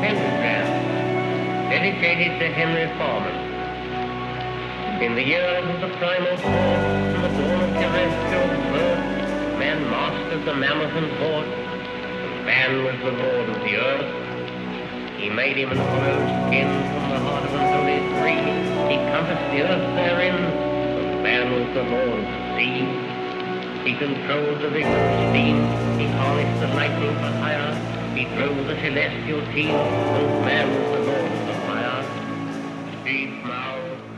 Pentagram, dedicated to Henry Foreman. In the years of the primal force and the dawn of terrestrial birth, man mastered the mammoth and horse, and man was the lord of the earth. He made him an hollow skin from the heart of an holy tree. He compassed the earth therein, and man was the lord of the sea. He controlled the vigor of steam. He harnessed the lightning for hire. The celestial team, the lord of fire.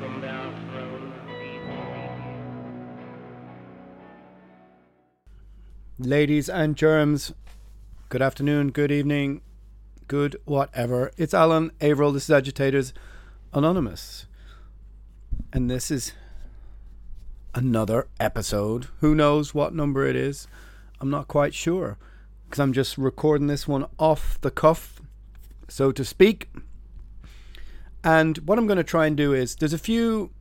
From their thrones. Ladies and germs, good afternoon, good evening, good whatever. It's Alan Averill, this is Agitators Anonymous. And this is another episode. Who knows what number it is? I'm not quite sure because I'm just recording this one off the cuff, so to speak. And what I'm going to try and do is there's a few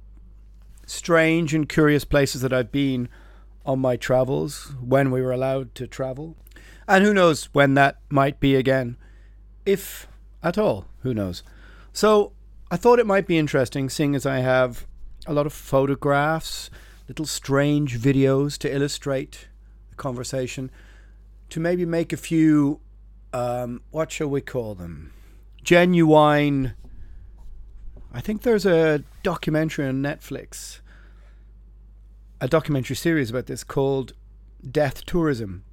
strange and curious places that I've been on my travels when we were allowed to travel. And who knows when that might be again, if at all. Who knows? So I thought it might be interesting, seeing as I have a lot of photographs, little strange videos to illustrate the conversation, to maybe make a few, um, what shall we call them? Genuine. I think there's a documentary on Netflix, a documentary series about this called Death Tourism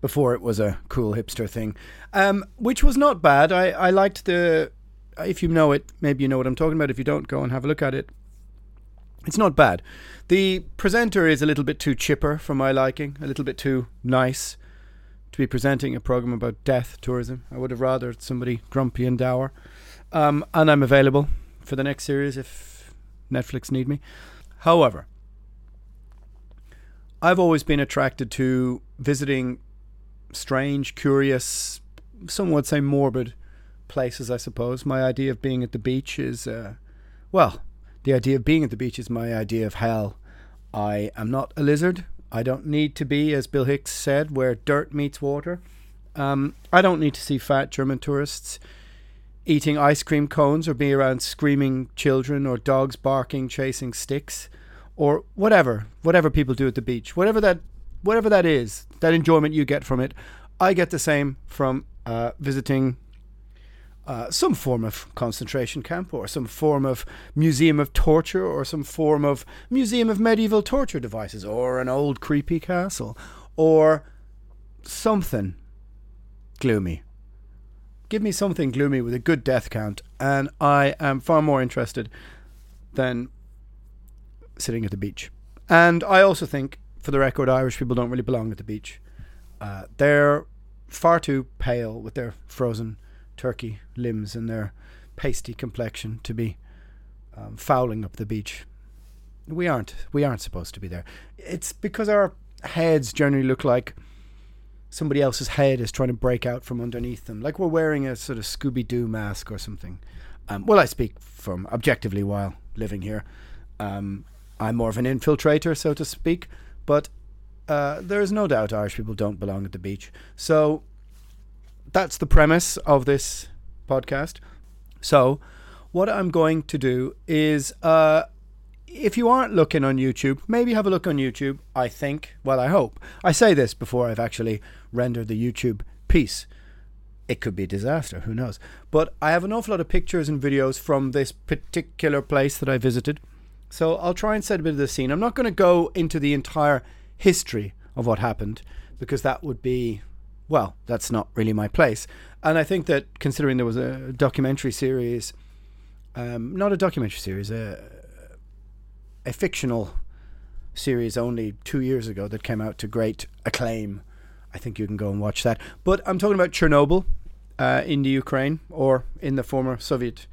before it was a cool hipster thing, um, which was not bad. I, I liked the. If you know it, maybe you know what I'm talking about. If you don't, go and have a look at it. It's not bad. The presenter is a little bit too chipper for my liking, a little bit too nice to be presenting a program about death tourism. I would have rather somebody grumpy and dour. Um, and I'm available for the next series if Netflix need me. However, I've always been attracted to visiting strange, curious, some would say morbid places, I suppose. My idea of being at the beach is, uh, well, the idea of being at the beach is my idea of hell. I am not a lizard. I don't need to be, as Bill Hicks said, where dirt meets water. Um, I don't need to see fat German tourists eating ice cream cones or be around screaming children or dogs barking, chasing sticks, or whatever, whatever people do at the beach. Whatever that, whatever that is, that enjoyment you get from it, I get the same from uh, visiting uh, some form of concentration camp or some form of museum of torture or some form of museum of medieval torture devices or an old creepy castle or something gloomy. Give me something gloomy with a good death count, and I am far more interested than sitting at the beach. And I also think, for the record, Irish people don't really belong at the beach. Uh, they're far too pale with their frozen turkey limbs and their pasty complexion to be um, fouling up the beach. We aren't. We aren't supposed to be there. It's because our heads generally look like somebody else's head is trying to break out from underneath them, like we're wearing a sort of Scooby Doo mask or something. Um, well, I speak from objectively while living here. Um, I'm more of an infiltrator, so to speak. But uh, there is no doubt Irish people don't belong at the beach. So that's the premise of this podcast. So, what I'm going to do is, uh, if you aren't looking on YouTube, maybe have a look on YouTube. I think, well, I hope. I say this before I've actually rendered the YouTube piece. It could be a disaster, who knows? But I have an awful lot of pictures and videos from this particular place that I visited. So I'll try and set a bit of the scene. I'm not going to go into the entire history of what happened because that would be, well, that's not really my place. And I think that considering there was a documentary series, um, not a documentary series, a, a fictional series only two years ago that came out to great acclaim. I think you can go and watch that. But I'm talking about Chernobyl uh, in the Ukraine or in the former Soviet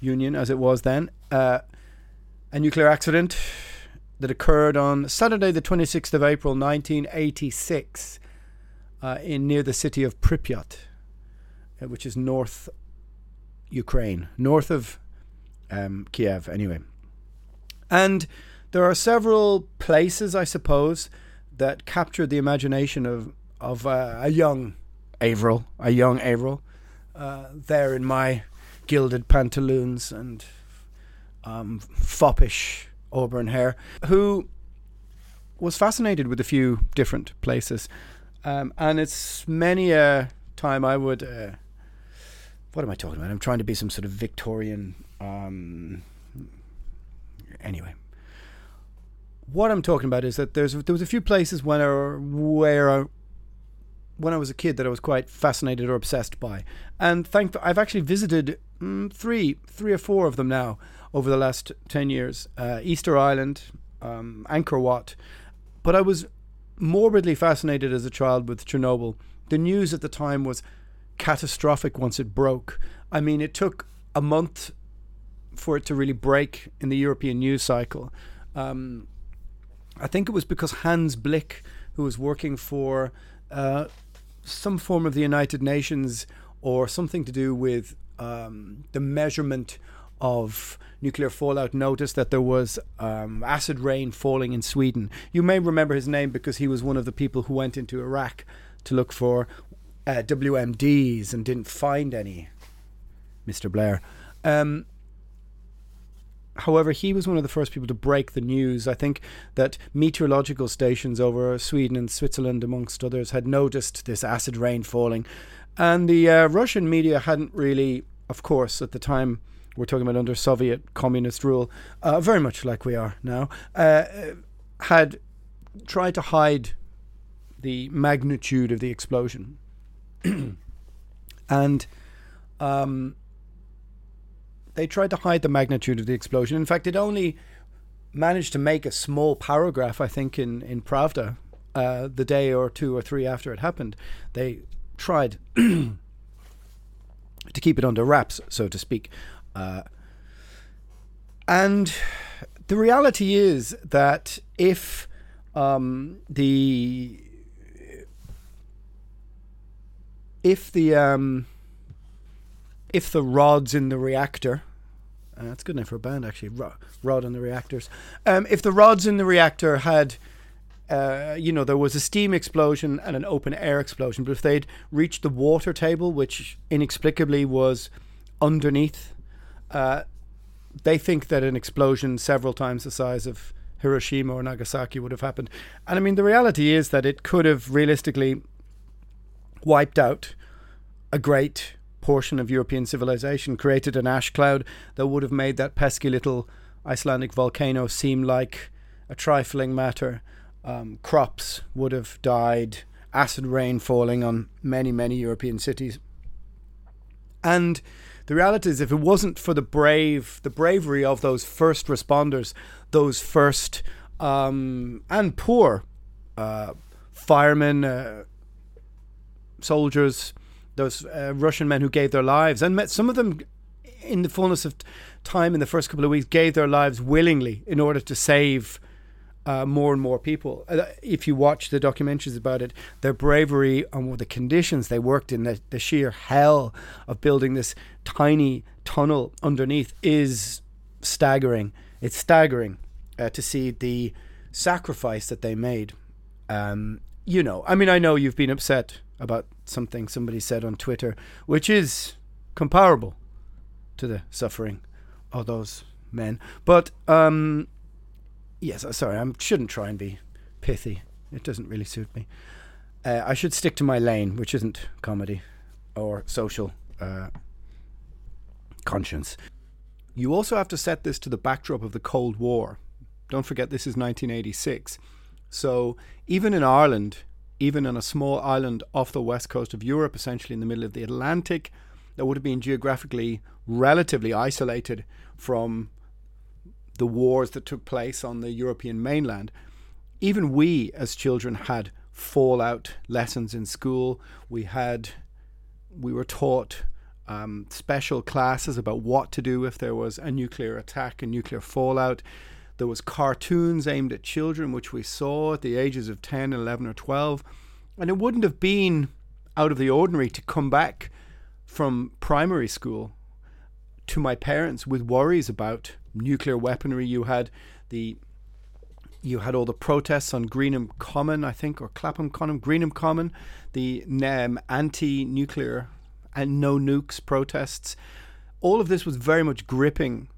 Union as it was then. Uh, a nuclear accident that occurred on Saturday, the 26th of April, 1986, uh, in near the city of Pripyat, uh, which is north Ukraine, north of um, Kiev, anyway. And there are several places, I suppose, that captured the imagination of of uh, a young Averill, a young Averill, uh, there in my gilded pantaloons and um, foppish auburn hair, who was fascinated with a few different places. Um, and it's many a time I would. Uh, what am I talking about? I'm trying to be some sort of Victorian. Um, anyway, what I'm talking about is that there's there was a few places when I, where I, when I was a kid that I was quite fascinated or obsessed by, and thank I've actually visited mm, three three or four of them now over the last 10 years uh, Easter Island, um, Angkor Wat. But I was morbidly fascinated as a child with Chernobyl. The news at the time was catastrophic once it broke. I mean, it took a month for it to really break in the European news cycle. Um, I think it was because Hans Blix, who was working for uh, some form of the United Nations or something to do with um, the measurement of nuclear fallout noticed that there was um, acid rain falling in Sweden. You may remember his name because he was one of the people who went into Iraq to look for uh, WMDs and didn't find any, Mr. Blair. Um, however, he was one of the first people to break the news. I think that meteorological stations over Sweden and Switzerland, amongst others, had noticed this acid rain falling. And the uh, Russian media hadn't really, of course, at the time, we're talking about under Soviet communist rule, uh, very much like we are now, uh, had tried to hide the magnitude of the explosion. and um, they tried to hide the magnitude of the explosion. In fact, it only managed to make a small paragraph, I think, in, in Pravda uh, the day or two or three after it happened. They tried to keep it under wraps, so to speak. Uh, and the reality is that if um, the if the um, if the rods in the reactor uh, that's good enough for a band actually rod, rod in the reactors. Um, if the rods in the reactor had uh, you know, there was a steam explosion and an open air explosion, but if they'd reached the water table, which inexplicably was underneath uh, they think that an explosion several times the size of Hiroshima or Nagasaki would have happened. And I mean, the reality is that it could have realistically wiped out a great portion of European civilization, created an ash cloud that would have made that pesky little Icelandic volcano seem like a trifling matter. Um, crops would have died, acid rain falling on many, many European cities. And the reality is, if it wasn't for the brave, the bravery of those first responders, those first um, and poor uh, firemen, uh, soldiers, those uh, Russian men who gave their lives, and met some of them in the fullness of time in the first couple of weeks gave their lives willingly in order to save uh, more and more people. Uh, if you watch the documentaries about it, their bravery and the conditions they worked in, the, the sheer hell of building this tiny tunnel underneath is staggering. It's staggering. uh, to see the sacrifice that they made. Um, you know, I mean, I know you've been upset about something somebody said on Twitter, which is comparable to the suffering of those men. But um, yes, uh, sorry, I shouldn't try and be pithy. It doesn't really suit me. Uh, I should stick to my lane, which isn't comedy or social uh, conscience. You also have to set this to the backdrop of the Cold War. Don't forget, this is 1986. So even in Ireland, even on a small island off the west coast of Europe, essentially in the middle of the Atlantic, that would have been geographically relatively isolated from the wars that took place on the European mainland. Even we, as children, had fallout lessons in school. We had, we were taught um, special classes about what to do if there was a nuclear attack and nuclear fallout. There was cartoons aimed at children, which we saw at the ages of 10, 11, or 12. And it wouldn't have been out of the ordinary to come back from primary school to my parents with worries about nuclear weaponry. You had the you had all the protests on Greenham Common, I think, or Clapham Common, Greenham Common, the um, anti-nuclear and no nukes protests. All of this was very much gripping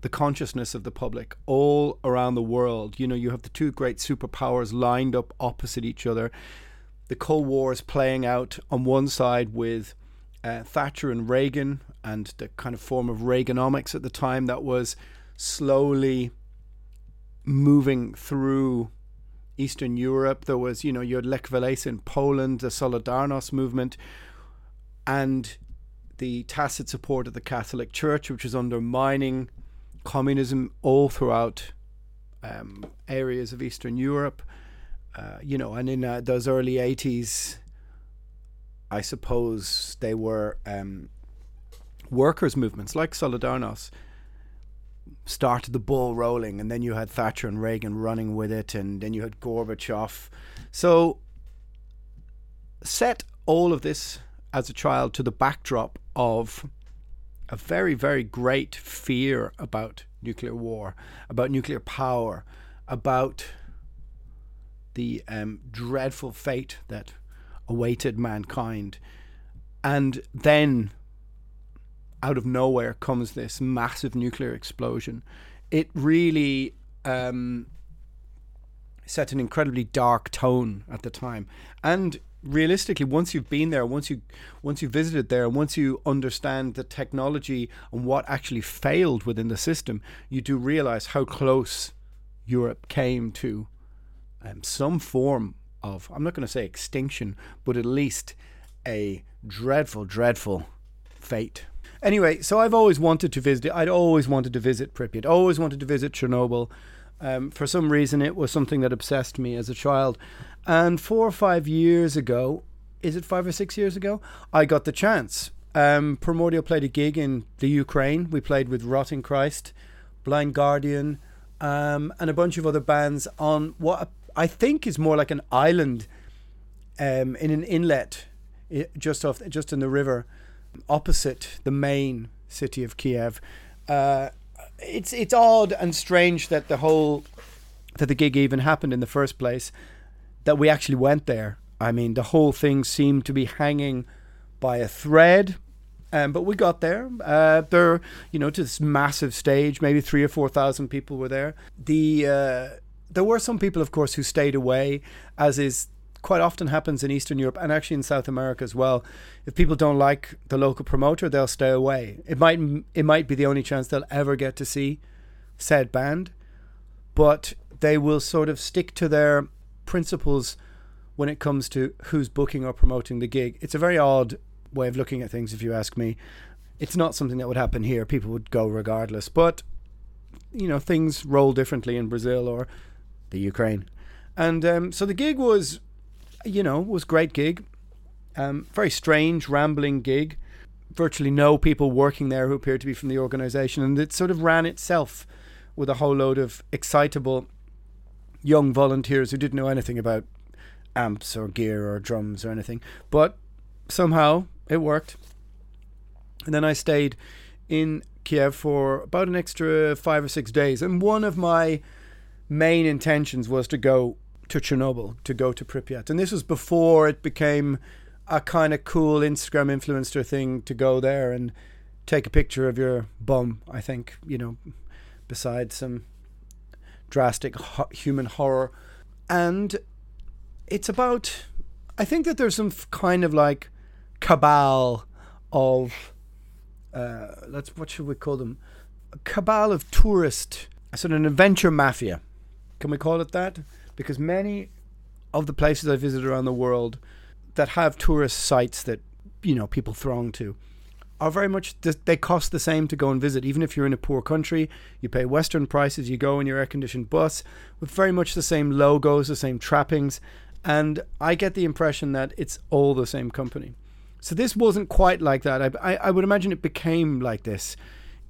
the consciousness of the public all around the world. You know, you have the two great superpowers lined up opposite each other. The Cold War is playing out on one side with uh, Thatcher and Reagan and the kind of form of Reaganomics at the time that was slowly moving through Eastern Europe. There was, you know, you had Lech Walesa in Poland, the Solidarność movement, and the tacit support of the Catholic Church, which was undermining communism all throughout um, areas of Eastern Europe. Uh, you know, and in uh, those early 80s, I suppose they were um, workers' movements like Solidarność started the ball rolling, and then you had Thatcher and Reagan running with it, and then you had Gorbachev. So, set all of this as a child to the backdrop of a very, very great fear about nuclear war, about nuclear power, about the um, dreadful fate that awaited mankind. And then out of nowhere comes this massive nuclear explosion. It really um, set an incredibly dark tone at the time. And realistically, once you've been there, once you once you visited there, and once you understand the technology and what actually failed within the system, you do realize how close Europe came to um, some form of I'm not going to say extinction, but at least a dreadful, dreadful fate. Anyway, so I've always wanted to visit. I'd always wanted to visit Pripyat. Always wanted to visit Chernobyl. Um, for some reason, it was something that obsessed me as a child. And four or five years ago, is it five or six years ago? I got the chance. Um, Primordial played a gig in the Ukraine. We played with Rotting Christ, Blind Guardian, um, and a bunch of other bands on what I think is more like an island um, in an inlet just off just in the river opposite the main city of Kiev. Uh, it's it's odd and strange that the whole that the gig even happened in the first place. That we actually went there. I mean, the whole thing seemed to be hanging by a thread. Um, but we got there. Uh, there, you know, to this massive stage, maybe three or four thousand people were there. The uh, there were some people, of course, who stayed away, as is quite often happens in Eastern Europe and actually in South America as well. If people don't like the local promoter, they'll stay away. It might it might be the only chance they'll ever get to see said band, but they will sort of stick to their principles when it comes to who's booking or promoting the gig. It's a very odd way of looking at things, if you ask me. It's not something that would happen here. People would go regardless, but you know things roll differently in Brazil or the Ukraine. And um, so the gig was, you know, was great gig. Um, very strange, rambling gig. Virtually no people working there who appeared to be from the organisation, and it sort of ran itself with a whole load of excitable young volunteers who didn't know anything about amps or gear or drums or anything. But somehow it worked. And then I stayed in Kiev for about an extra five or six days. And one of my main intentions was to go to Chernobyl, to go to Pripyat. And this was before it became a kind of cool Instagram influencer thing to go there and take a picture of your bum, I think, you know, besides some drastic ho- human horror. And it's about, I think that there's some f- kind of like cabal of, uh, let's, what should we call them? A cabal of tourist, sort of an adventure mafia. Can we call it that? Because many of the places I visit around the world that have tourist sites that, you know, people throng to are very much they cost the same to go and visit. Even if you're in a poor country you pay western prices you go in your air conditioned bus with very much the same logos the same trappings. And i get the impression that it's all the same company. So this wasn't quite like that. I, I, I would imagine it became like this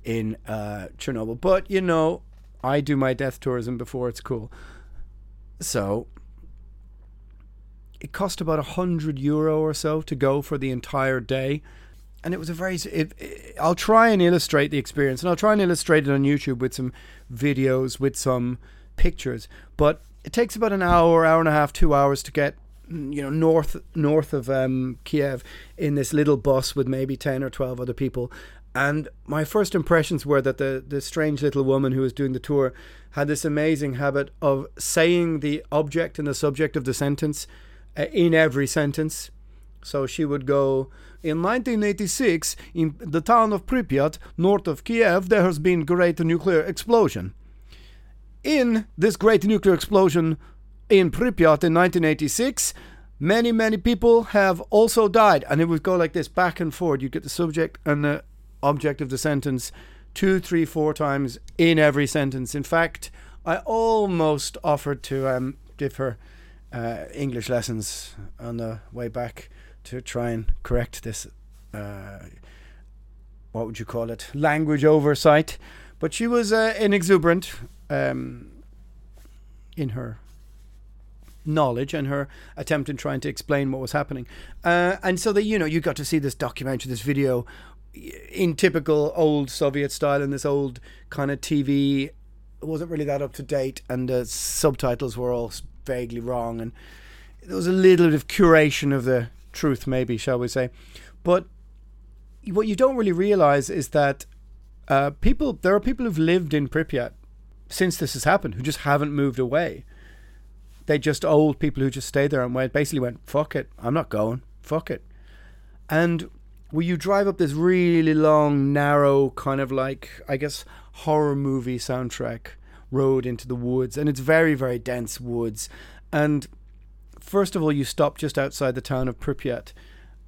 in uh, chernobyl. But you know i do my death tourism before it's cool so it cost about a hundred euro or so to go for the entire day and it was a very. It, it, I'll try and illustrate the experience, and I'll try and illustrate it on YouTube with some videos, with some pictures. But it takes about an hour, hour and a half, two hours to get, you know, north north of um, Kiev in this little bus with maybe ten or twelve other people. And my first impressions were that the the strange little woman who was doing the tour had this amazing habit of saying the object and the subject of the sentence uh, in every sentence. So she would go in 1986, in the town of Pripyat, north of Kiev, there has been great nuclear explosion. In this great nuclear explosion in Pripyat in 1986, many, many people have also died. And it would go like this back and forward. You get the subject and the object of the sentence two, three, four times in every sentence. In fact, I almost offered to um, give her uh, English lessons on the way back to try and correct this. Uh, what would you call it? Language oversight. But she was uh, inexuberant um, in her knowledge and her attempt in trying to explain what was happening. Uh, and so that you know, you got to see this documentary, this video in typical old Soviet style, in this old kind of TV. Wasn't really that up to date, and the subtitles were all vaguely wrong, and there was a little bit of curation of the truth, maybe, shall we say. But what you don't really realize is that uh, people, there are people who've lived in Pripyat since this has happened who just haven't moved away. They just old people who just stayed there and went, basically went, fuck it, I'm not going, fuck it. And when you drive up this really long, narrow, kind of like, I guess, horror movie soundtrack road into the woods, and it's very, very dense woods. And first of all, you stop just outside the town of Pripyat,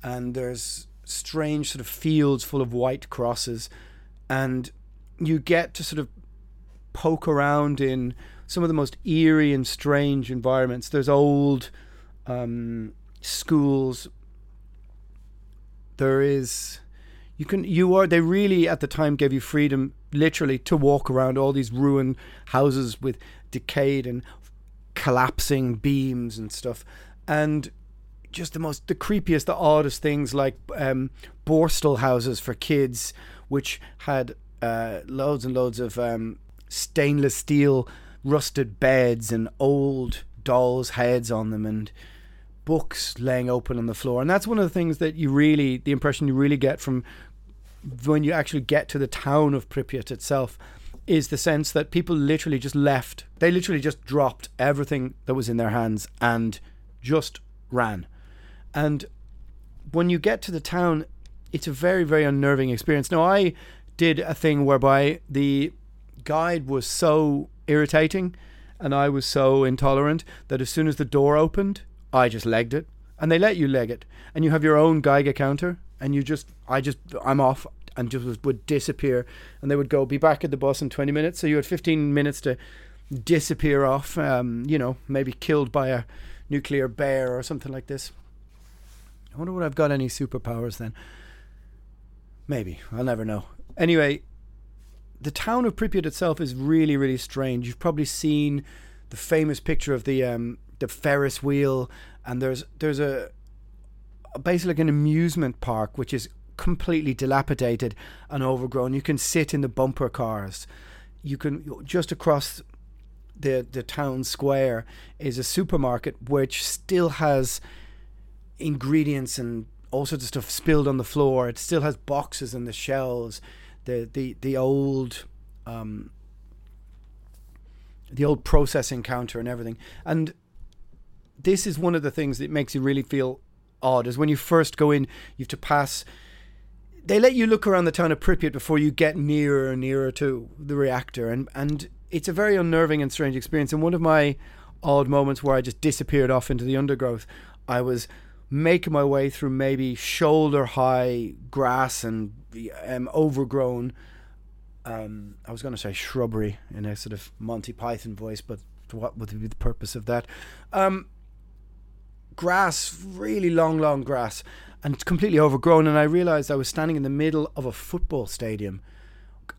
and there's strange sort of fields full of white crosses, and you get to sort of poke around in some of the most eerie and strange environments. There's old um, schools. There is, you can, you are. They really at the time gave you freedom, literally, to walk around all these ruined houses with decayed and collapsing beams and stuff, and just the most the creepiest, the oddest things like um, Borstal houses for kids, which had uh, loads and loads of um, stainless steel rusted beds and old dolls' heads on them and books laying open on the floor. And that's one of the things that you really, the impression you really get from when you actually get to the town of Pripyat itself is the sense that people literally just left. They literally just dropped everything that was in their hands and just ran. And when you get to the town, it's a very, very unnerving experience. Now, I did a thing whereby the guide was so irritating and I was so intolerant that as soon as the door opened, I just legged it. And they let you leg it. And you have your own Geiger counter. And you just, I just, I'm off and just would disappear. And they would go, be back at the bus in 20 minutes. So you had 15 minutes to disappear off, um, you know, maybe killed by a nuclear bear or something like this. I wonder would I've got any superpowers then. Maybe. I'll never know. Anyway, the town of Pripyat itself is really, really strange. You've probably seen the famous picture of the um, the Ferris wheel, and there's there's a basically like an amusement park which is completely dilapidated and overgrown. You can sit in the bumper cars. You can just across the the town square is a supermarket which still has ingredients and all sorts of stuff spilled on the floor. It still has boxes on the shelves. The the the old um, the old processing counter and everything. And this is one of the things that makes you really feel odd. Is when you first go in, you have to pass. They let you look around the town of Pripyat before you get nearer and nearer to the reactor, and and it's a very unnerving and strange experience. And one of my odd moments where I just disappeared off into the undergrowth, I was making my way through maybe shoulder high grass and um, overgrown. Um, I was going to say shrubbery in a sort of Monty Python voice, but what would be the purpose of that? Um, grass, really long, long grass, and completely overgrown. And I realized I was standing in the middle of a football stadium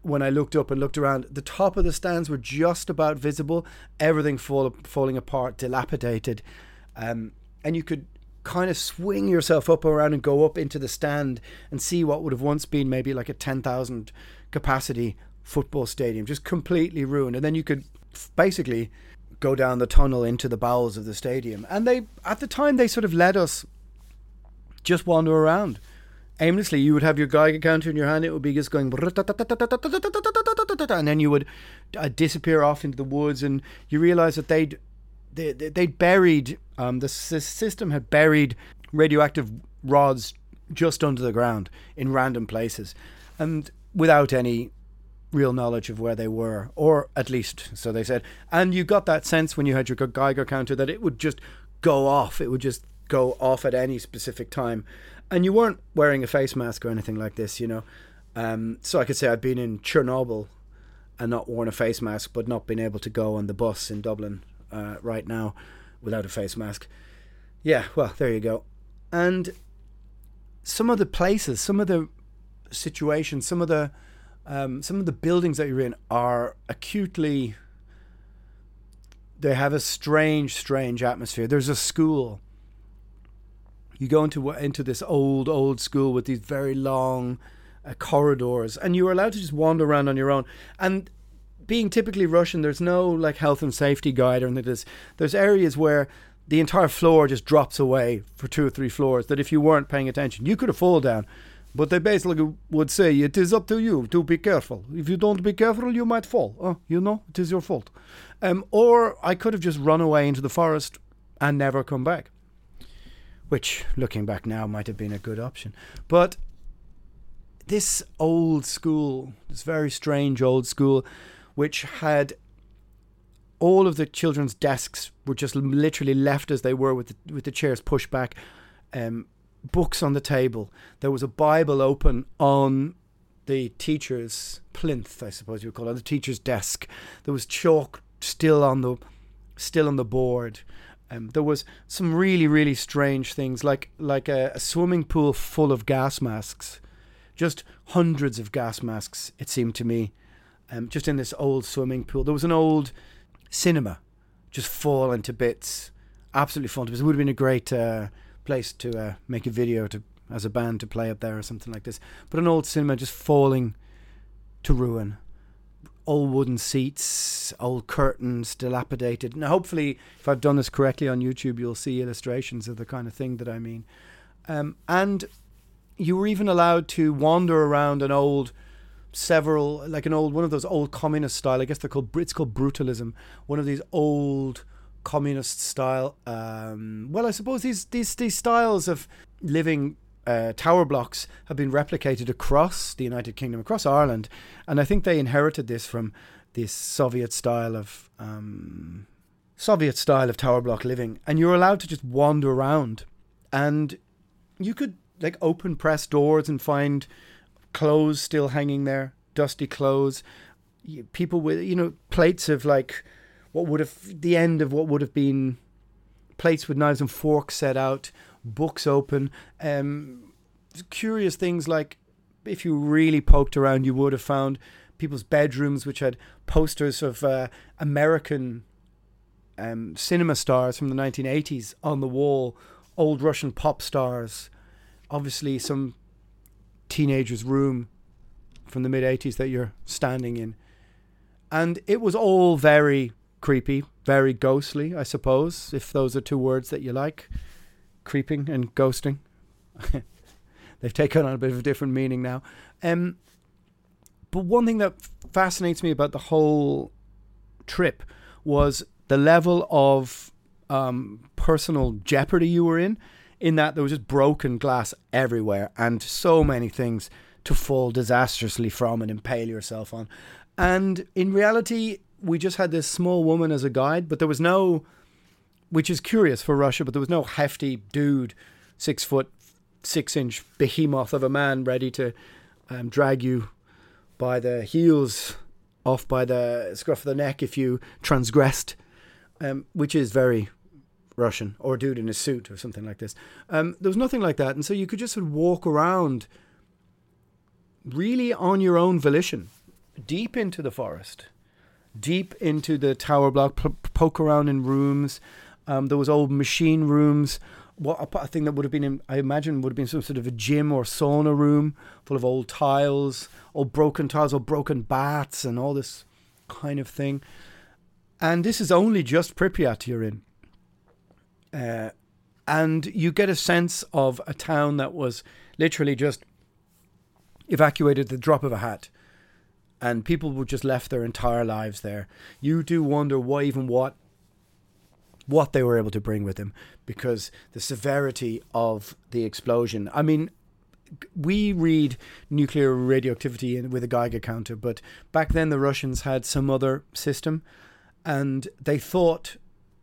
when I looked up and looked around. The top of the stands were just about visible, everything fall, falling apart, dilapidated. Um, and you could kind of swing yourself up around and go up into the stand and see what would have once been maybe like a 10,000 capacity football stadium, just completely ruined. And then you could basically go down the tunnel into the bowels of the stadium. And they, at the time, they sort of let us just wander around aimlessly. You would have your Geiger counter in your hand, it would be just going, and then you would uh, disappear off into the woods, and you realize that they'd they, they'd buried um, the system had buried radioactive rods just under the ground in random places, and without any real knowledge of where they were, or at least so they said. And you got that sense when you had your Geiger counter that it would just go off. It would just go off at any specific time, and you weren't wearing a face mask or anything like this, you know. Um, so I could say I'd been in Chernobyl and not worn a face mask, but not been able to go on the bus in Dublin uh, right now without a face mask. Yeah, well, there you go. And some of the places, some of the situations, some of the um, some of the buildings that you're in are acutely. They have a strange, strange atmosphere. There's a school. You go into into this old, old school with these very long uh, corridors, and you are allowed to just wander around on your own. And being typically Russian, there's no like health and safety guide or anything. There's there's areas where the entire floor just drops away for two or three floors. That if you weren't paying attention, you could have fallen down. But they basically would say it is up to you to be careful. If you don't be careful, you might fall. Oh, you know, it is your fault. Um, or I could have just run away into the forest and never come back, which, looking back now, might have been a good option. But this old school, this very strange old school, which had all of the children's desks were just literally left as they were with the, with the chairs pushed back. Um, books on the table. There was a Bible open on the teacher's plinth, I suppose you would call it, the teacher's desk. There was chalk still on the still on the board. Um, there was some really really strange things, like like a, a swimming pool full of gas masks, just hundreds of gas masks. It seemed to me um, just in this old swimming pool. There was an old cinema, just fallen to bits, absolutely fallen to bits. It would have been a great uh, place to uh, make a video to as a band to play up there or something like this. But an old cinema just falling to ruin. Old wooden seats, old curtains, dilapidated. Now, hopefully, if I've done this correctly on YouTube, you'll see illustrations of the kind of thing that I mean. Um, and you were even allowed to wander around an old several like an old one of those old communist style. I guess they're called it's called brutalism. One of these old communist style. Um, well, I suppose these these these styles of living uh, tower blocks have been replicated across the United Kingdom, across Ireland, and I think they inherited this from this Soviet style of um, Soviet style of tower block living. And you're allowed to just wander around, and you could like open press doors and find clothes still hanging there, dusty clothes. People with you know plates of like what would have the end of what would have been plates with knives and forks set out, books open. Um, curious things like if you really poked around, you would have found people's bedrooms which had posters of uh, American um, cinema stars from the 1980s on the wall, old Russian pop stars, obviously some teenager's room from the mid 80s that you're standing in. And it was all very creepy, very ghostly, I suppose, if those are two words that you like. Creeping and ghosting. They've taken on a bit of a different meaning now. Um, but one thing that fascinates me about the whole trip was the level of um, personal jeopardy you were in, in that there was just broken glass everywhere and so many things to fall disastrously from and impale yourself on. And in reality, we just had this small woman as a guide, but there was no, which is curious for Russia, but there was no hefty dude, six foot, six inch behemoth of a man ready to um, drag you by the heels off by the scruff of the neck if you transgressed, um, which is very Russian, or a dude in a suit or something like this. Um, there was nothing like that. And so you could just sort of walk around really on your own volition, deep into the forest, deep into the tower block, p- poke around in rooms. Um, there was old machine rooms. What a thing that would have been, in, I imagine, would have been some sort of a gym or sauna room full of old tiles, old broken tiles, old broken bats, and all this kind of thing. And this is only just Pripyat you're in. Uh, and you get a sense of a town that was literally just evacuated the drop of a hat and people were just left their entire lives there you do wonder why even what what they were able to bring with them because the severity of the explosion i mean we read nuclear radioactivity with a Geiger counter, but back then the Russians had some other system and they thought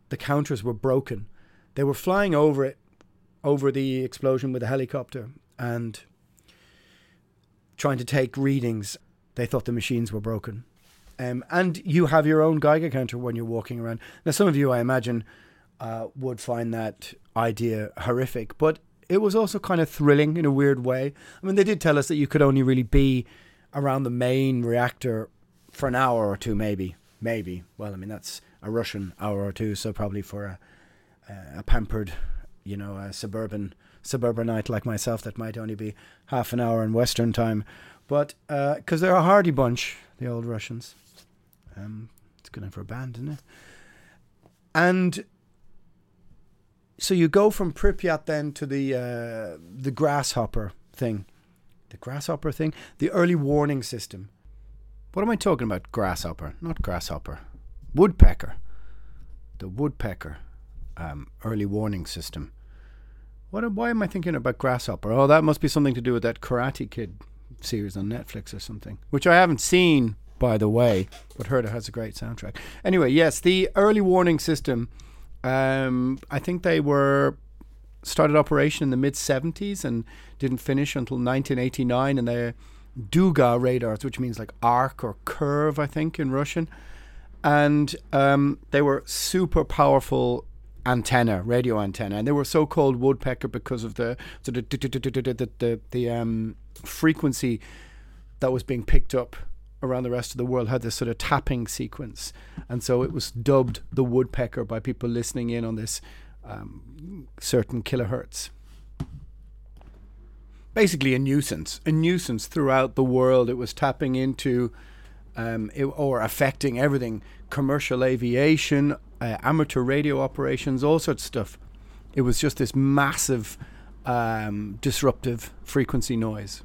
the counters were broken. They were flying over it, over the explosion with a helicopter, and trying to take readings. They thought the machines were broken. Um, and you have your own Geiger counter when you're walking around. Now, some of you, I imagine, uh, would find that idea horrific, but it was also kind of thrilling in a weird way. I mean, they did tell us that you could only really be around the main reactor for an hour or two, maybe. Maybe. Well, I mean, that's a Russian hour or two, so probably for a, a pampered, you know, a suburban suburbanite like myself, that might only be half an hour in Western time. But because uh, they're a hardy bunch, the old Russians. Um, it's good name for a band, isn't it? And so you go from Pripyat then to the uh, the grasshopper thing, the grasshopper thing, the early warning system. What am I talking about? Grasshopper, not grasshopper, woodpecker. The woodpecker um, early warning system. What? Why am I thinking about grasshopper? Oh, that must be something to do with that Karate Kid series on Netflix or something, which I haven't seen, by the way, but heard it has a great soundtrack. Anyway, yes, the early warning system. Um, I think they were started operation in the mid 70s and didn't finish until 1989, and they're Duga radars, which means like arc or curve, I think, in Russian. And um, they were super powerful antenna, radio antenna, and they were so called woodpecker because of the sort of the the, the um, frequency that was being picked up around the rest of the world had this sort of tapping sequence, and so it was dubbed the woodpecker by people listening in on this um, certain kilohertz basically a nuisance, a nuisance throughout the world. It was tapping into um, it, or affecting everything commercial aviation, uh, amateur radio operations, all sorts of stuff. It was just this massive um, disruptive frequency noise.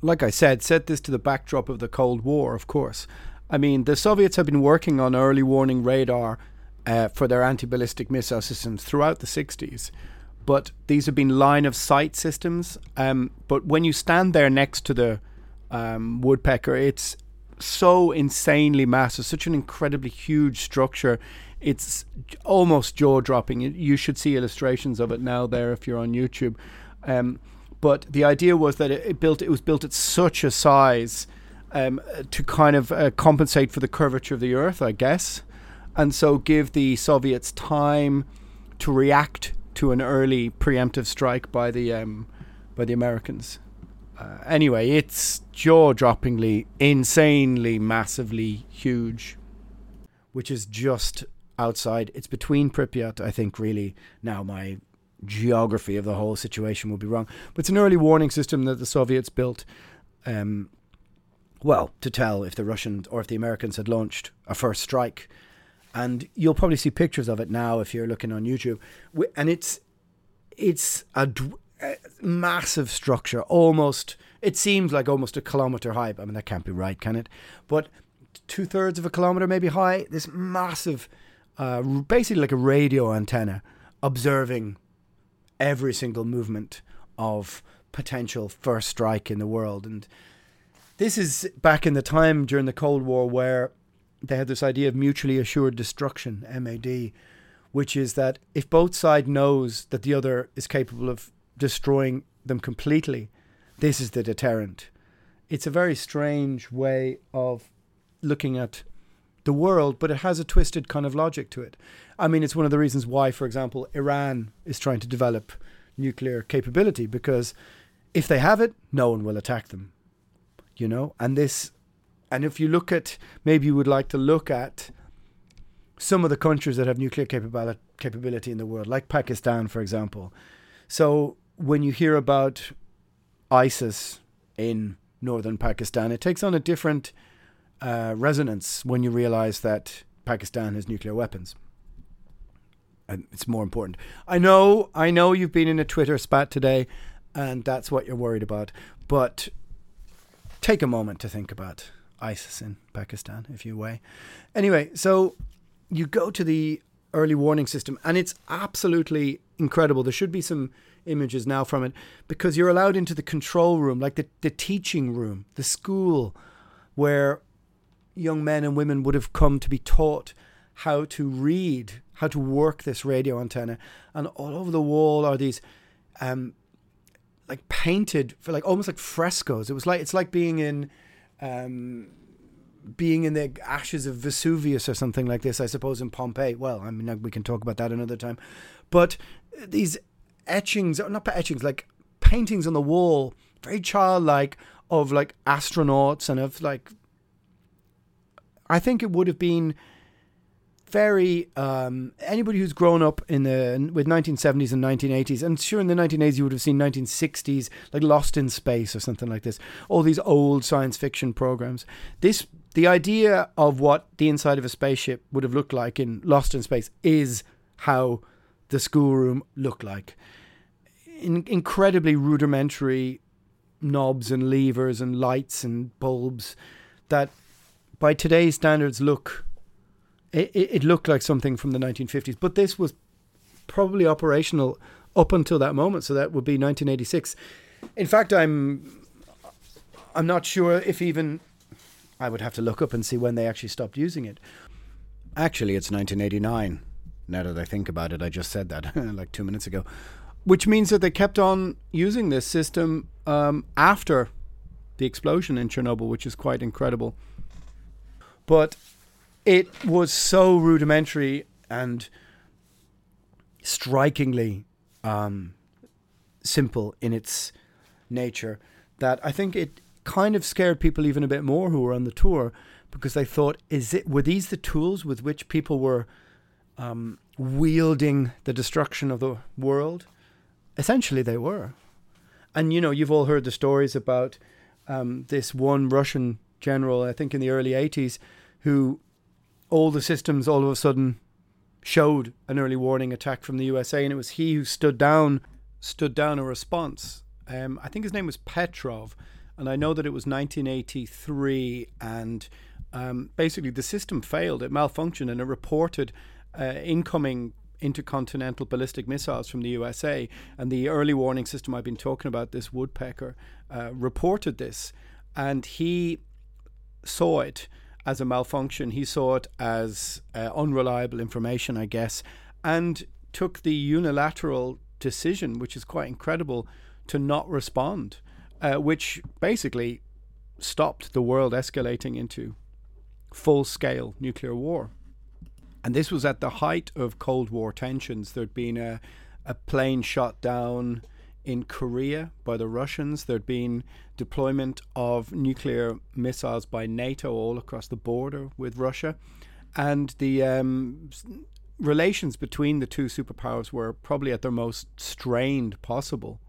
Like I said, set this to the backdrop of the Cold War, of course. I mean, the Soviets have been working on early warning radar uh, for their anti ballistic missile systems throughout the 60s but these have been line of sight systems. Um, but when you stand there next to the um, woodpecker, it's so insanely massive, such an incredibly huge structure. It's almost jaw dropping. You should see illustrations of it now there if you're on YouTube. Um, but the idea was that it, it, built it was built at such a size um, to kind of uh, compensate for the curvature of the Earth, I guess, and so give the Soviets time to react to an early preemptive strike by the um, by the Americans. Uh, anyway, it's jaw-droppingly, insanely, massively huge, which is just outside. It's between Pripyat. I think really now my geography of the whole situation will be wrong, but it's an early warning system that the Soviets built. Um, well, to tell if the Russians or if the Americans had launched a first strike and you'll probably see pictures of it now if you're looking on YouTube. And it's it's a, a massive structure, almost. It seems like almost a kilometer high. I mean, that can't be right, can it? But two thirds of a kilometer, maybe high. This massive, uh, basically like a radio antenna, observing every single movement of potential first strike in the world. And this is back in the time during the Cold War where they had this idea of mutually assured destruction, MAD, which is that if both side knows that the other is capable of destroying them completely, this is the deterrent. It's a very strange way of looking at the world, but it has a twisted kind of logic to it. I mean, it's one of the reasons why, for example, Iran is trying to develop nuclear capability because if they have it, no one will attack them. You know, and this and if you look at, maybe you would like to look at some of the countries that have nuclear capability in the world, like Pakistan, for example. So when you hear about ISIS in northern Pakistan, it takes on a different uh, resonance when you realize that Pakistan has nuclear weapons. And it's more important. I know, I know you've been in a Twitter spat today, and that's what you're worried about. But take a moment to think about ISIS in Pakistan, if you weigh. Anyway, so you go to the early warning system, and it's absolutely incredible. There should be some images now from it because you're allowed into the control room, like the, the teaching room, the school, where young men and women would have come to be taught how to read, how to work this radio antenna. And all over the wall are these um, like painted for like almost like frescoes. It was like it's like being in um, being in the ashes of Vesuvius or something like this, I suppose, in Pompeii. Well, I mean, we can talk about that another time. But these etchings, not etchings, like paintings on the wall, very childlike, of like astronauts and of like. I think it would have been very um, anybody who's grown up in the with 1970s and 1980s, and sure in the 1980s you would have seen 1960s like Lost in Space or something like this. All these old science fiction programs. This the idea of what the inside of a spaceship would have looked like in Lost in Space is how the schoolroom looked like. In, incredibly rudimentary knobs and levers and lights and bulbs that by today's standards look it, it looked like something from the 1950s, but this was probably operational up until that moment. So that would be 1986. In fact, I'm I'm not sure if even I would have to look up and see when they actually stopped using it. Actually, it's 1989. Now that I think about it, I just said that like two minutes ago, which means that they kept on using this system um, after the explosion in Chernobyl, which is quite incredible. But it was so rudimentary and strikingly um, simple in its nature that I think it kind of scared people even a bit more who were on the tour because they thought, is it were these the tools with which people were um, wielding the destruction of the world? Essentially, they were. And you know, you've all heard the stories about um, this one Russian general, I think in the early 80s, who all the systems all of a sudden showed an early warning attack from the USA, and it was he who stood down stood down a response. Um, I think his name was Petrov, and I know that it was 1983, and um, basically the system failed, it malfunctioned, and it reported uh, incoming intercontinental ballistic missiles from the USA. And the early warning system I've been talking about, this Woodpecker, uh, reported this, and he saw it as a malfunction. He saw it as uh, unreliable information, I guess, and took the unilateral decision, which is quite incredible, to not respond, uh, which basically stopped the world escalating into full scale nuclear war. And this was at the height of Cold War tensions. There'd been a, a plane shot down in Korea by the Russians. There'd been deployment of nuclear missiles by NATO all across the border with Russia. And the um, relations between the two superpowers were probably at their most strained possible.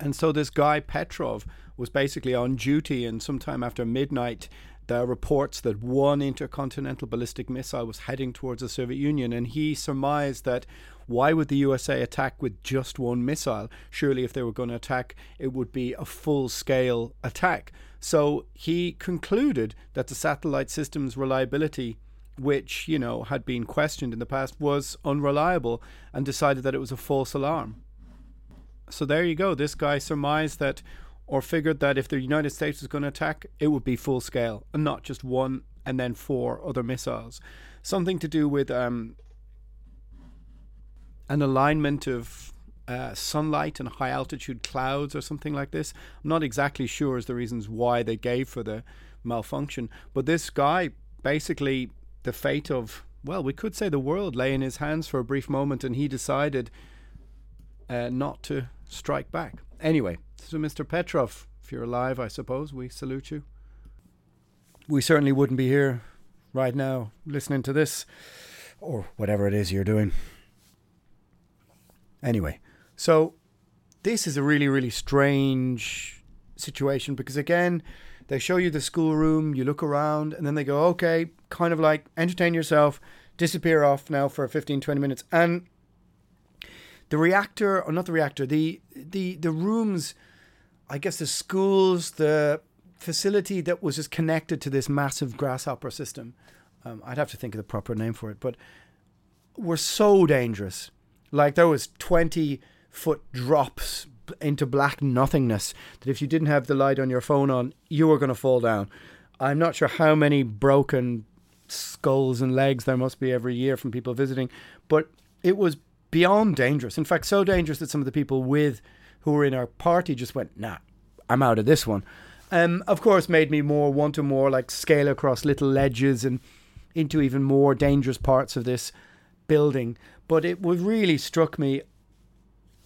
And so this guy Petrov was basically on duty, and sometime after midnight, There are reports that one intercontinental ballistic missile was heading towards the Soviet Union, and he surmised that why would the USA attack with just one missile? Surely, if they were going to attack, it would be a full scale attack. So he concluded that the satellite system's reliability, which, you know, had been questioned in the past, was unreliable and decided that it was a false alarm. So there you go. This guy surmised that or figured that if the United States was going to attack, it would be full scale and not just one and then four other missiles. Something to do with um, an alignment of uh, sunlight and high altitude clouds or something like this. I'm not exactly sure as the reasons why they gave for the malfunction, but this guy basically the fate of well, we could say the world lay in his hands for a brief moment, and he decided uh, not to strike back. Anyway, so Mr. Petrov, if you're alive, I suppose we salute you. We certainly wouldn't be here right now listening to this or whatever it is you're doing. Anyway, so this is a really, really strange situation because, again, they show you the schoolroom, you look around, and then they go, okay, kind of like entertain yourself, disappear off now for 15, 20 minutes. And the reactor, or not the reactor, the, the, the rooms, I guess the schools, the facility that was just connected to this massive grasshopper system, um, I'd have to think of the proper name for it, but were so dangerous like there was 20 foot drops into black nothingness that if you didn't have the light on your phone on, you were going to fall down. I'm not sure how many broken skulls and legs there must be every year from people visiting, but it was beyond dangerous. In fact, so dangerous that some of the people with who were in our party just went, "Nah, I'm out of this one." Um, of course, made me more want to more like scale across little ledges and into even more dangerous parts of this building. But it what really struck me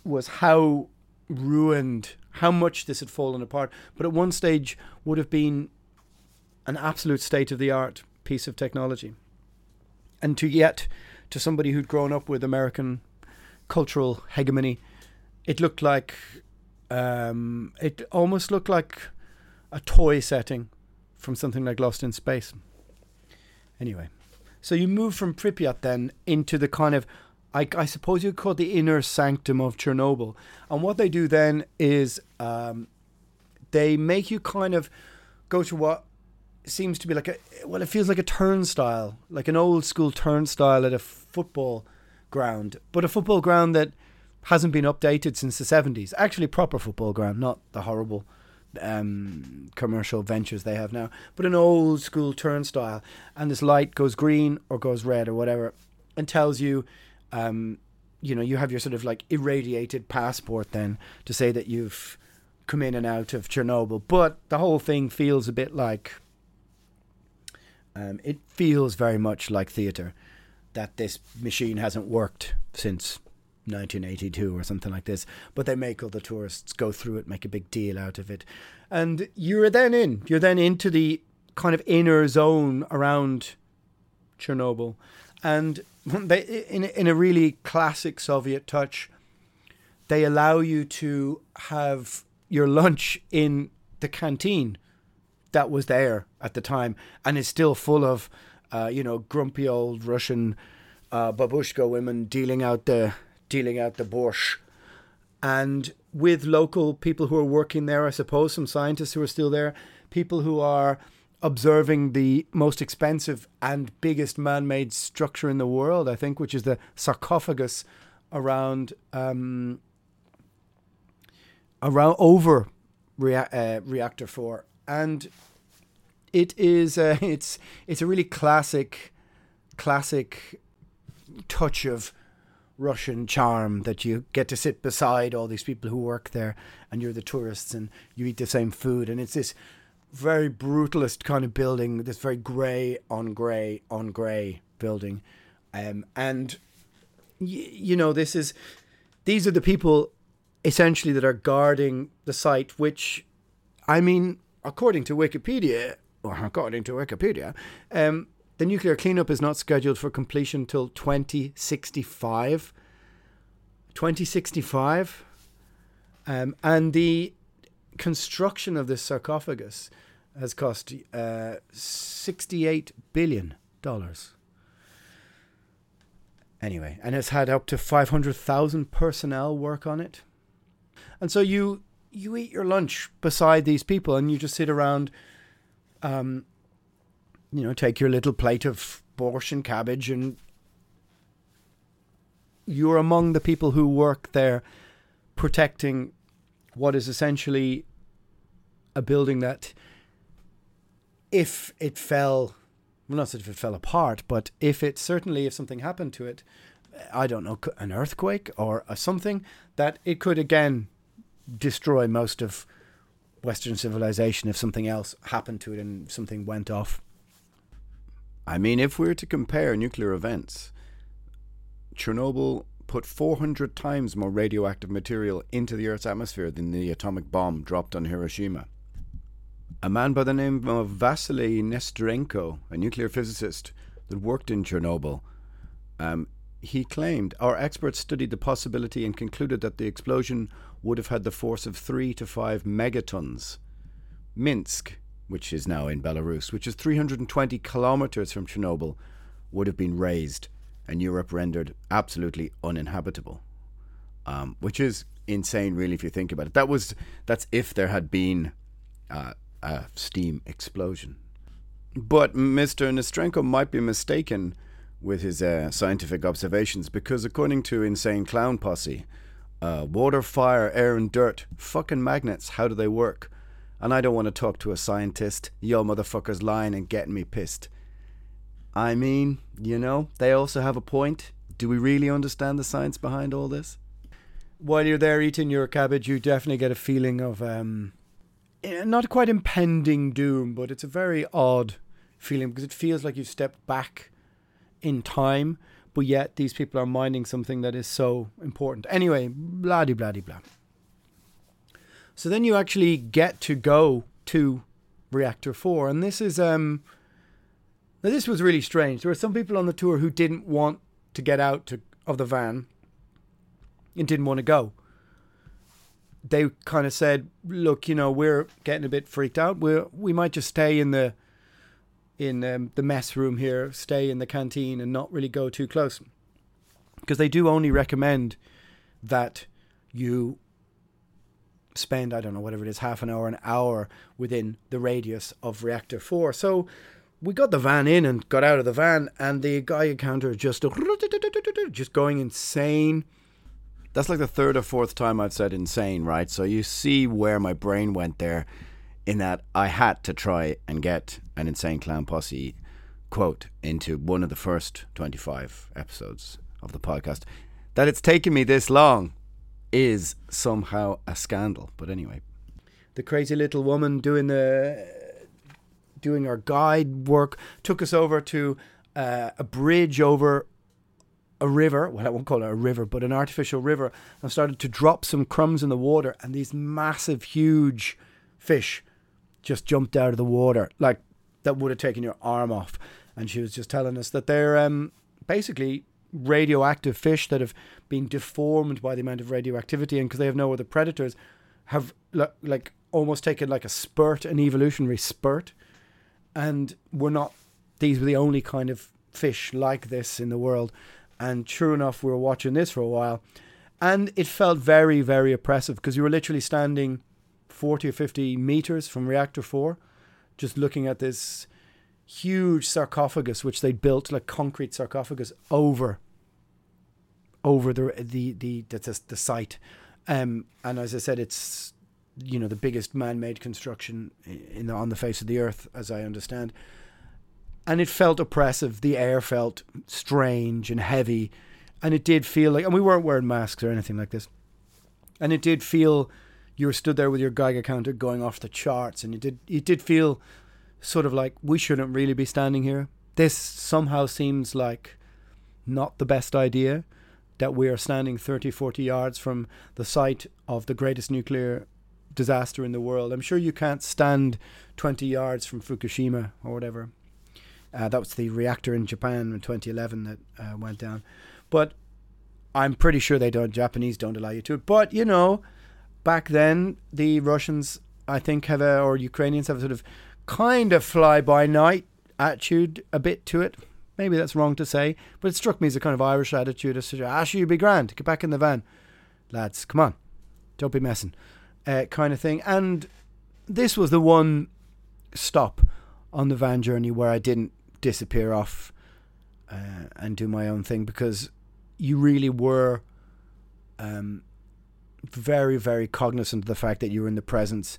was how ruined, how much this had fallen apart. But at one stage would have been an absolute state of the art piece of technology. And to yet, to somebody who'd grown up with American cultural hegemony, it looked like, um, it almost looked like a toy setting from something like Lost in Space. Anyway, so you move from Pripyat then into the kind of I, I suppose you'd call it the inner sanctum of Chernobyl. And what they do then is um, they make you kind of go to what seems to be like a well, it feels like a turnstile, like an old school turnstile at a football ground, but a football ground that hasn't been updated since the seventies. Actually, proper football ground, not the horrible um, commercial ventures they have now, but an old school turnstile. And this light goes green or goes red or whatever, and tells you um, you know, you have your sort of like irradiated passport then to say that you've come in and out of Chernobyl. But the whole thing feels a bit like, um, it feels very much like theatre, that this machine hasn't worked since 1982 or something like this. But they make all the tourists go through it, make a big deal out of it. And you're then in, you're then into the kind of inner zone around Chernobyl. And they in in a really classic Soviet touch, they allow you to have your lunch in the canteen that was there at the time and is still full of uh, you know grumpy old Russian uh, babushka women dealing out the dealing out the borscht. And with local people who are working there I suppose some scientists who are still there people who are observing the most expensive and biggest man-made structure in the world, I think, which is the sarcophagus around um, around over rea- uh, reactor four, and it is it's it's a really classic classic touch of Russian charm that you get to sit beside all these people who work there, and you're the tourists, and you eat the same food, and it's this very brutalist kind of building, this very grey on grey on grey building. Um, and, y- you know, this is, these are the people essentially that are guarding the site, which, I mean, according to Wikipedia, or according to Wikipedia, um, the nuclear cleanup is not scheduled for completion till 2065. 2065. Um, and the construction of this sarcophagus has cost uh, $68 billion. Anyway, and has had up to 500,000 personnel work on it. And so you you eat your lunch beside these people and you just sit around um you know, take your little plate of borscht and cabbage and you're among the people who work there protecting what is essentially a building that if it fell well, not if it fell apart, but if it certainly, if something happened to it, I don't know, an earthquake or something, that it could again destroy most of Western civilization if something else happened to it and something went off. I mean, if we're to compare nuclear events, Chernobyl put 400 times more radioactive material into the Earth's atmosphere than the atomic bomb dropped on Hiroshima. A man by the name of Vasily Nesterenko, a nuclear physicist that worked in Chernobyl, um, he claimed our experts studied the possibility and concluded that the explosion would have had the force of three to five megatons. Minsk, which is now in Belarus, which is 320 kilometers from Chernobyl, would have been razed and Europe rendered absolutely uninhabitable. Um, which is insane, really, if you think about it. That was that's if there had been uh, a steam explosion. But Mr. Nesterenko might be mistaken with his uh, scientific observations because, according to Insane Clown Posse, uh, water, fire, air, and dirt, fucking magnets, how do they work? And I don't want to talk to a scientist. Yo, motherfuckers lying and getting me pissed. I mean, you know, they also have a point. Do we really understand the science behind all this? While you're there eating your cabbage, you definitely get a feeling of um, Eh, not quite impending doom, but it's a very odd feeling because it feels like you've stepped back in time, but yet these people are minding something that is so important. Anyway, blah de blah de blah. So then you actually get to go to reactor four, and this is um. Now this was really strange. There were some people on the tour who didn't want to get out to, of the van and didn't want to go they kind of said, "Look, you know, we're getting a bit freaked out. We we might just stay in the in um, the mess room here, stay in the canteen, and not really go too close, because they do only recommend that you spend I don't know whatever it is, half an hour, an hour within the radius of reactor four. So." We got the van in and got out of the van, and the Geiger counter just just going insane that's like the third or fourth time I've said insane, right? So you see where my brain went there in that I had to try and get an insane clown posse quote into one of the first 25 episodes of the podcast. That it's taken me this long is somehow a scandal. But anyway, the crazy little woman doing the doing our guide work took us over to uh, a bridge over a river, well, I won't call it a river, but an artificial river, and started to drop some crumbs in the water, and these massive, huge fish just jumped out of the water, like that would have taken your arm off. And she was just telling us that they're um, basically radioactive fish that have been deformed by the amount of radioactivity, and because they have no other predators, have like almost taken like a spurt, an evolutionary spurt, and we're not. These were the only kind of fish like this in the world and true enough, we were watching this for a while. And it felt very, very oppressive because you were literally standing 40 or 50 meters from reactor 4, just looking at this huge sarcophagus, which they built like concrete sarcophagus over over the the the the, the site. Um, and as I said, it's you know the biggest man-made construction in the, on the face of the earth, as I understand and it felt oppressive. The air felt strange and heavy, and it did feel like, and we weren't wearing masks or anything like this, and it did feel you were stood there with your Geiger counter going off the charts, and it did it did feel sort of like we shouldn't really be standing here. This somehow seems like not the best idea that we are standing 30, 40 yards from the site of the greatest nuclear disaster in the world. I'm sure you can't stand 20 yards from Fukushima or whatever. Uh, that was the reactor in Japan in 2011 that uh, went down. But I'm pretty sure they don't. Japanese don't allow you to. But you know, back then the Russians, I think, have a, or Ukrainians have a sort of kind of fly by night attitude a bit to it. Maybe that's wrong to say, but it struck me as a kind of Irish attitude. As to, ah, you'd be grand, get back in the van, lads, come on, don't be messing, uh, kind of thing. And this was the one stop on the van journey where I didn't disappear off uh, and do my own thing because you really were um, very, very cognizant of the fact that you were in the presence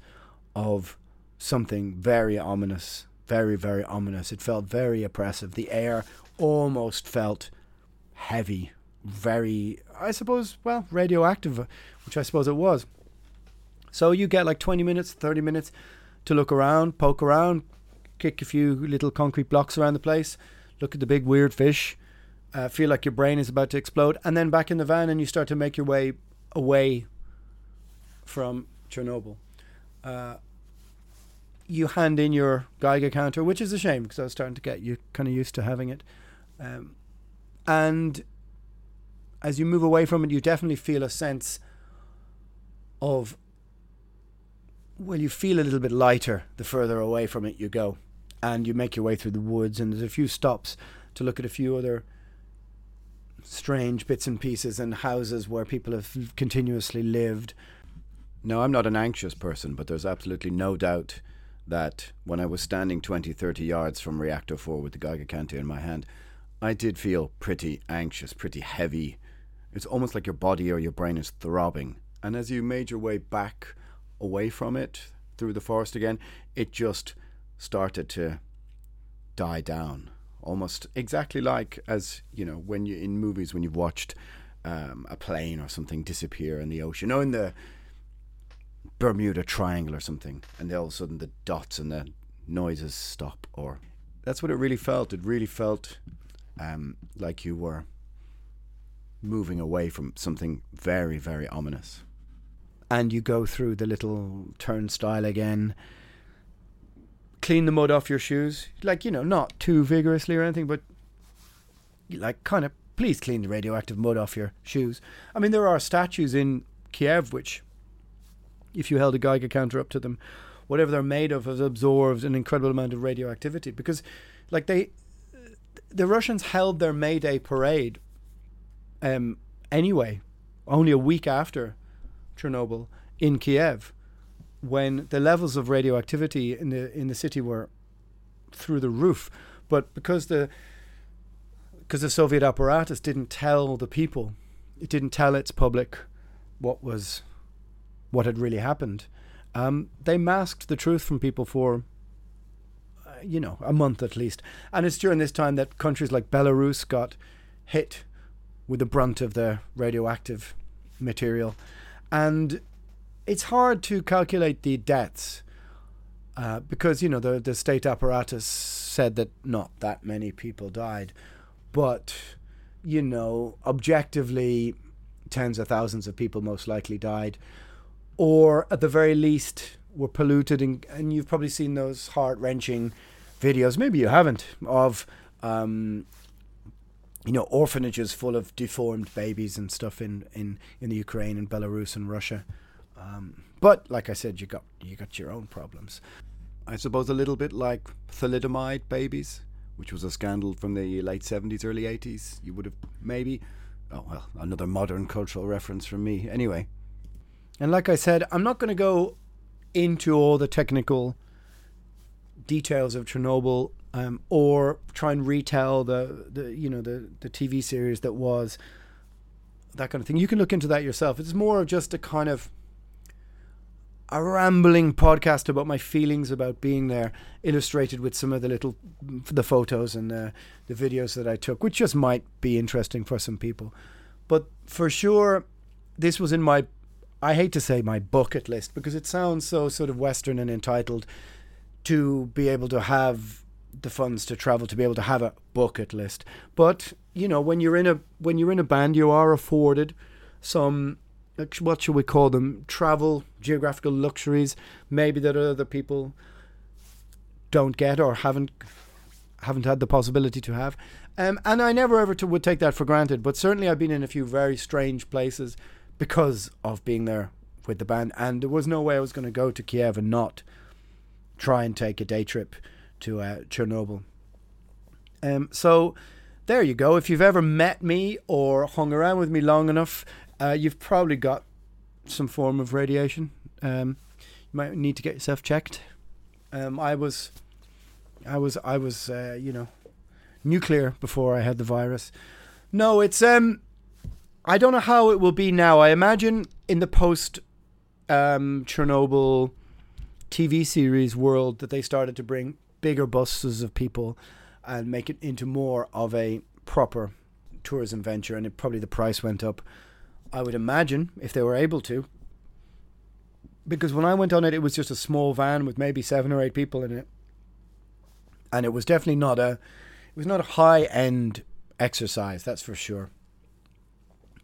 of something very ominous, very, very ominous. It felt very oppressive. The air almost felt heavy, very, I suppose, well, radioactive, which I suppose it was. So you get like 20 minutes, 30 minutes to look around, poke around, kick a few little concrete blocks around the place, look at the big weird fish, uh, feel like your brain is about to explode, and then back in the van and you start to make your way away from Chernobyl. Uh, you hand in your Geiger counter, which is a shame because I was starting to get you kind of used to having it. Um, and as you move away from it, you definitely feel a sense of, well, you feel a little bit lighter the further away from it you go. And you make your way through the woods, and there's a few stops to look at a few other strange bits and pieces and houses where people have continuously lived. No, I'm not an anxious person, but there's absolutely no doubt that when I was standing 20, 30 yards from reactor 4 with the Geiger counter in my hand, I did feel pretty anxious, pretty heavy. It's almost like your body or your brain is throbbing. And as you made your way back away from it through the forest again, it just started to die down almost exactly like as you know when you in movies when you've watched um, a plane or something disappear in the ocean, or in the Bermuda Triangle or something, and all of a sudden the dots and the noises stop. Or that's what it really felt. It really felt um, like you were moving away from something very, very ominous. And you go through the little turnstile again clean the mud off your shoes. Like, you know, not too vigorously or anything, but like kind of please clean the radioactive mud off your shoes. I mean, there are statues in Kiev which, if you held a Geiger counter up to them, whatever they're made of has absorbed an incredible amount of radioactivity because, like, they, the Russians held their May Day parade um, anyway, only a week after Chernobyl in Kiev when the levels of radioactivity in the in the city were through the roof, but because the because the Soviet apparatus didn't tell the people, it didn't tell its public what was what had really happened. Um, they masked the truth from people for uh, you know a month at least, and it's during this time that countries like Belarus got hit with the brunt of the radioactive material, and it's hard to calculate the deaths uh, because you know the the state apparatus said that not that many people died, but you know objectively tens of thousands of people most likely died, or at the very least were polluted, and, and you've probably seen those heart wrenching videos. Maybe you haven't of. Um, you know, orphanages full of deformed babies and stuff in, in, in the Ukraine and Belarus and Russia. Um, but like I said, you got you got your own problems. I suppose a little bit like thalidomide babies, which was a scandal from the late seventies, early eighties. You would have maybe, oh well, another modern cultural reference from me. Anyway, and like I said, I'm not going to go into all the technical details of Chernobyl um, or try and retell the, the you know the the TV series that was that kind of thing. You can look into that yourself. It's more of just a kind of a rambling podcast about my feelings about being there, illustrated with some of the little the photos and the, the videos that I took, which just might be interesting for some people. But for sure, this was in my I hate to say my bucket list because it sounds so sort of Western and entitled to be able to have the funds to travel to be able to have a bucket list. But you know, when you're in a when you're in a band, you are afforded some what should we call them? Travel, geographical luxuries, maybe that other people don't get or haven't haven't had the possibility to have. Um, and I never ever to, would take that for granted. But certainly, I've been in a few very strange places because of being there with the band, and there was no way I was going to go to Kiev and not try and take a day trip to uh, Chernobyl. Um, so there you go. If you've ever met me or hung around with me long enough, uh, you've probably got some form of radiation. Um, you might need to get yourself checked. Um, I was, I was, I was, uh, you know, nuclear before I had the virus. No, it's um, I don't know how it will be now. I imagine in the post um, Chernobyl TV series world that they started to bring bigger buses of people and make it into more of a proper tourism venture, and it probably the price went up. I would imagine if they were able to, because when I went on it, it was just a small van with maybe seven or eight people in it, and it was definitely not a, it was not a high end exercise, that's for sure.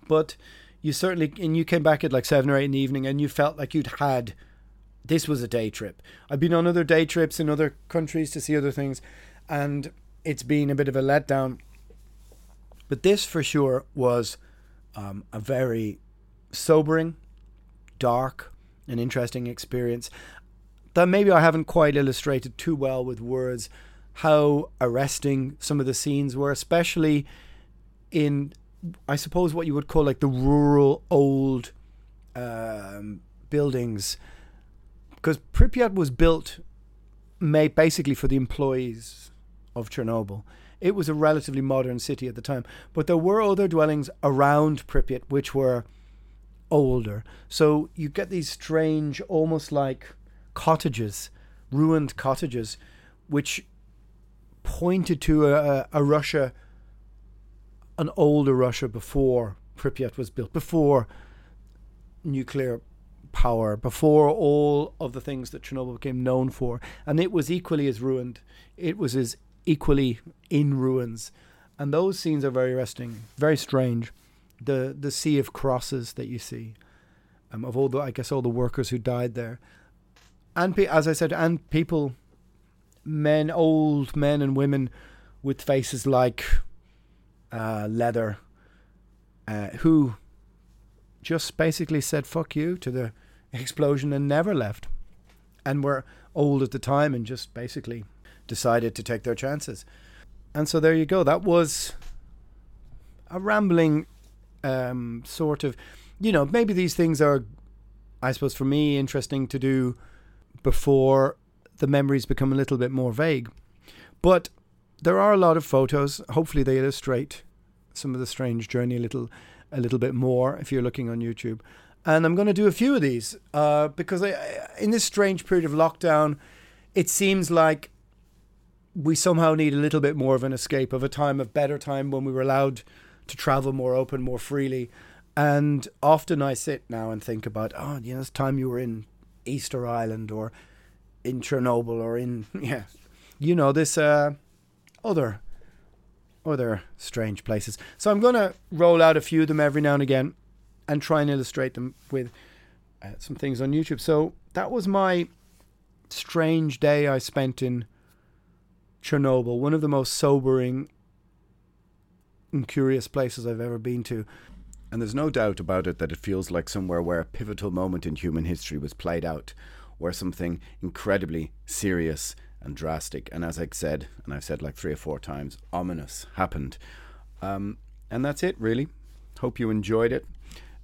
But you certainly, and you came back at like seven or eight in the evening, and you felt like you'd had. This was a day trip. I've been on other day trips in other countries to see other things, and it's been a bit of a letdown. But this, for sure, was um, a very sobering, dark, and interesting experience that maybe I haven't quite illustrated too well with words how arresting some of the scenes were, especially in, I suppose, what you would call like the rural old um, buildings. Because Pripyat was built made basically for the employees of Chernobyl. It was a relatively modern city at the time, but there were other dwellings around Pripyat which were older. So you get these strange, almost like cottages, ruined cottages, which pointed to a, a Russia, an older Russia before Pripyat was built, before nuclear power, before all of the things that Chernobyl became known for. And it was equally as ruined. It was as equally in ruins. And those scenes are very arresting, very strange. The the sea of crosses that you see, um, of all the I guess all the workers who died there, and pe- as I said, and people men, old men and women with faces like uh, leather, uh, who just basically said "fuck you" to the explosion and never left, and were old at the time and just basically decided to take their chances. And so there you go. That was a rambling um, sort of, you know, maybe these things are, I suppose, for me, interesting to do before the memories become a little bit more vague. But there are a lot of photos. Hopefully, they illustrate some of the strange journey a little, a little bit more if you're looking on YouTube. And I'm going to do a few of these uh, because I, in this strange period of lockdown, it seems like we somehow need a little bit more of an escape of a time of better time when we were allowed to travel more open, more freely. And often I sit now and think about, oh, you know, it's time you were in Easter Island or in Chernobyl or in yeah, you know this uh, other other strange places. So I'm gonna roll out a few of them every now and again, and try and illustrate them with uh, some things on YouTube. So that was my strange day I spent in Chernobyl, one of the most sobering and curious places I've ever been to. And there's no doubt about it that it feels like somewhere where a pivotal moment in human history was played out where something incredibly serious and drastic, and as I said, and I've said like three or four times, ominous happened. Um, and that's it, really. Hope you enjoyed it.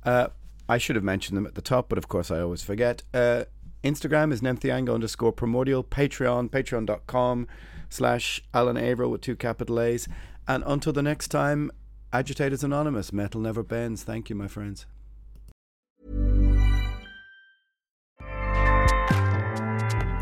Uh, I should have mentioned them at the top, but of course I always forget. Uh, Instagram is nemtheanga underscore primordial. Patreon, patreon.com slash Alan Averill with two capital A's. And until the next time, Agitators Anonymous, metal never bends. Thank you, my friends.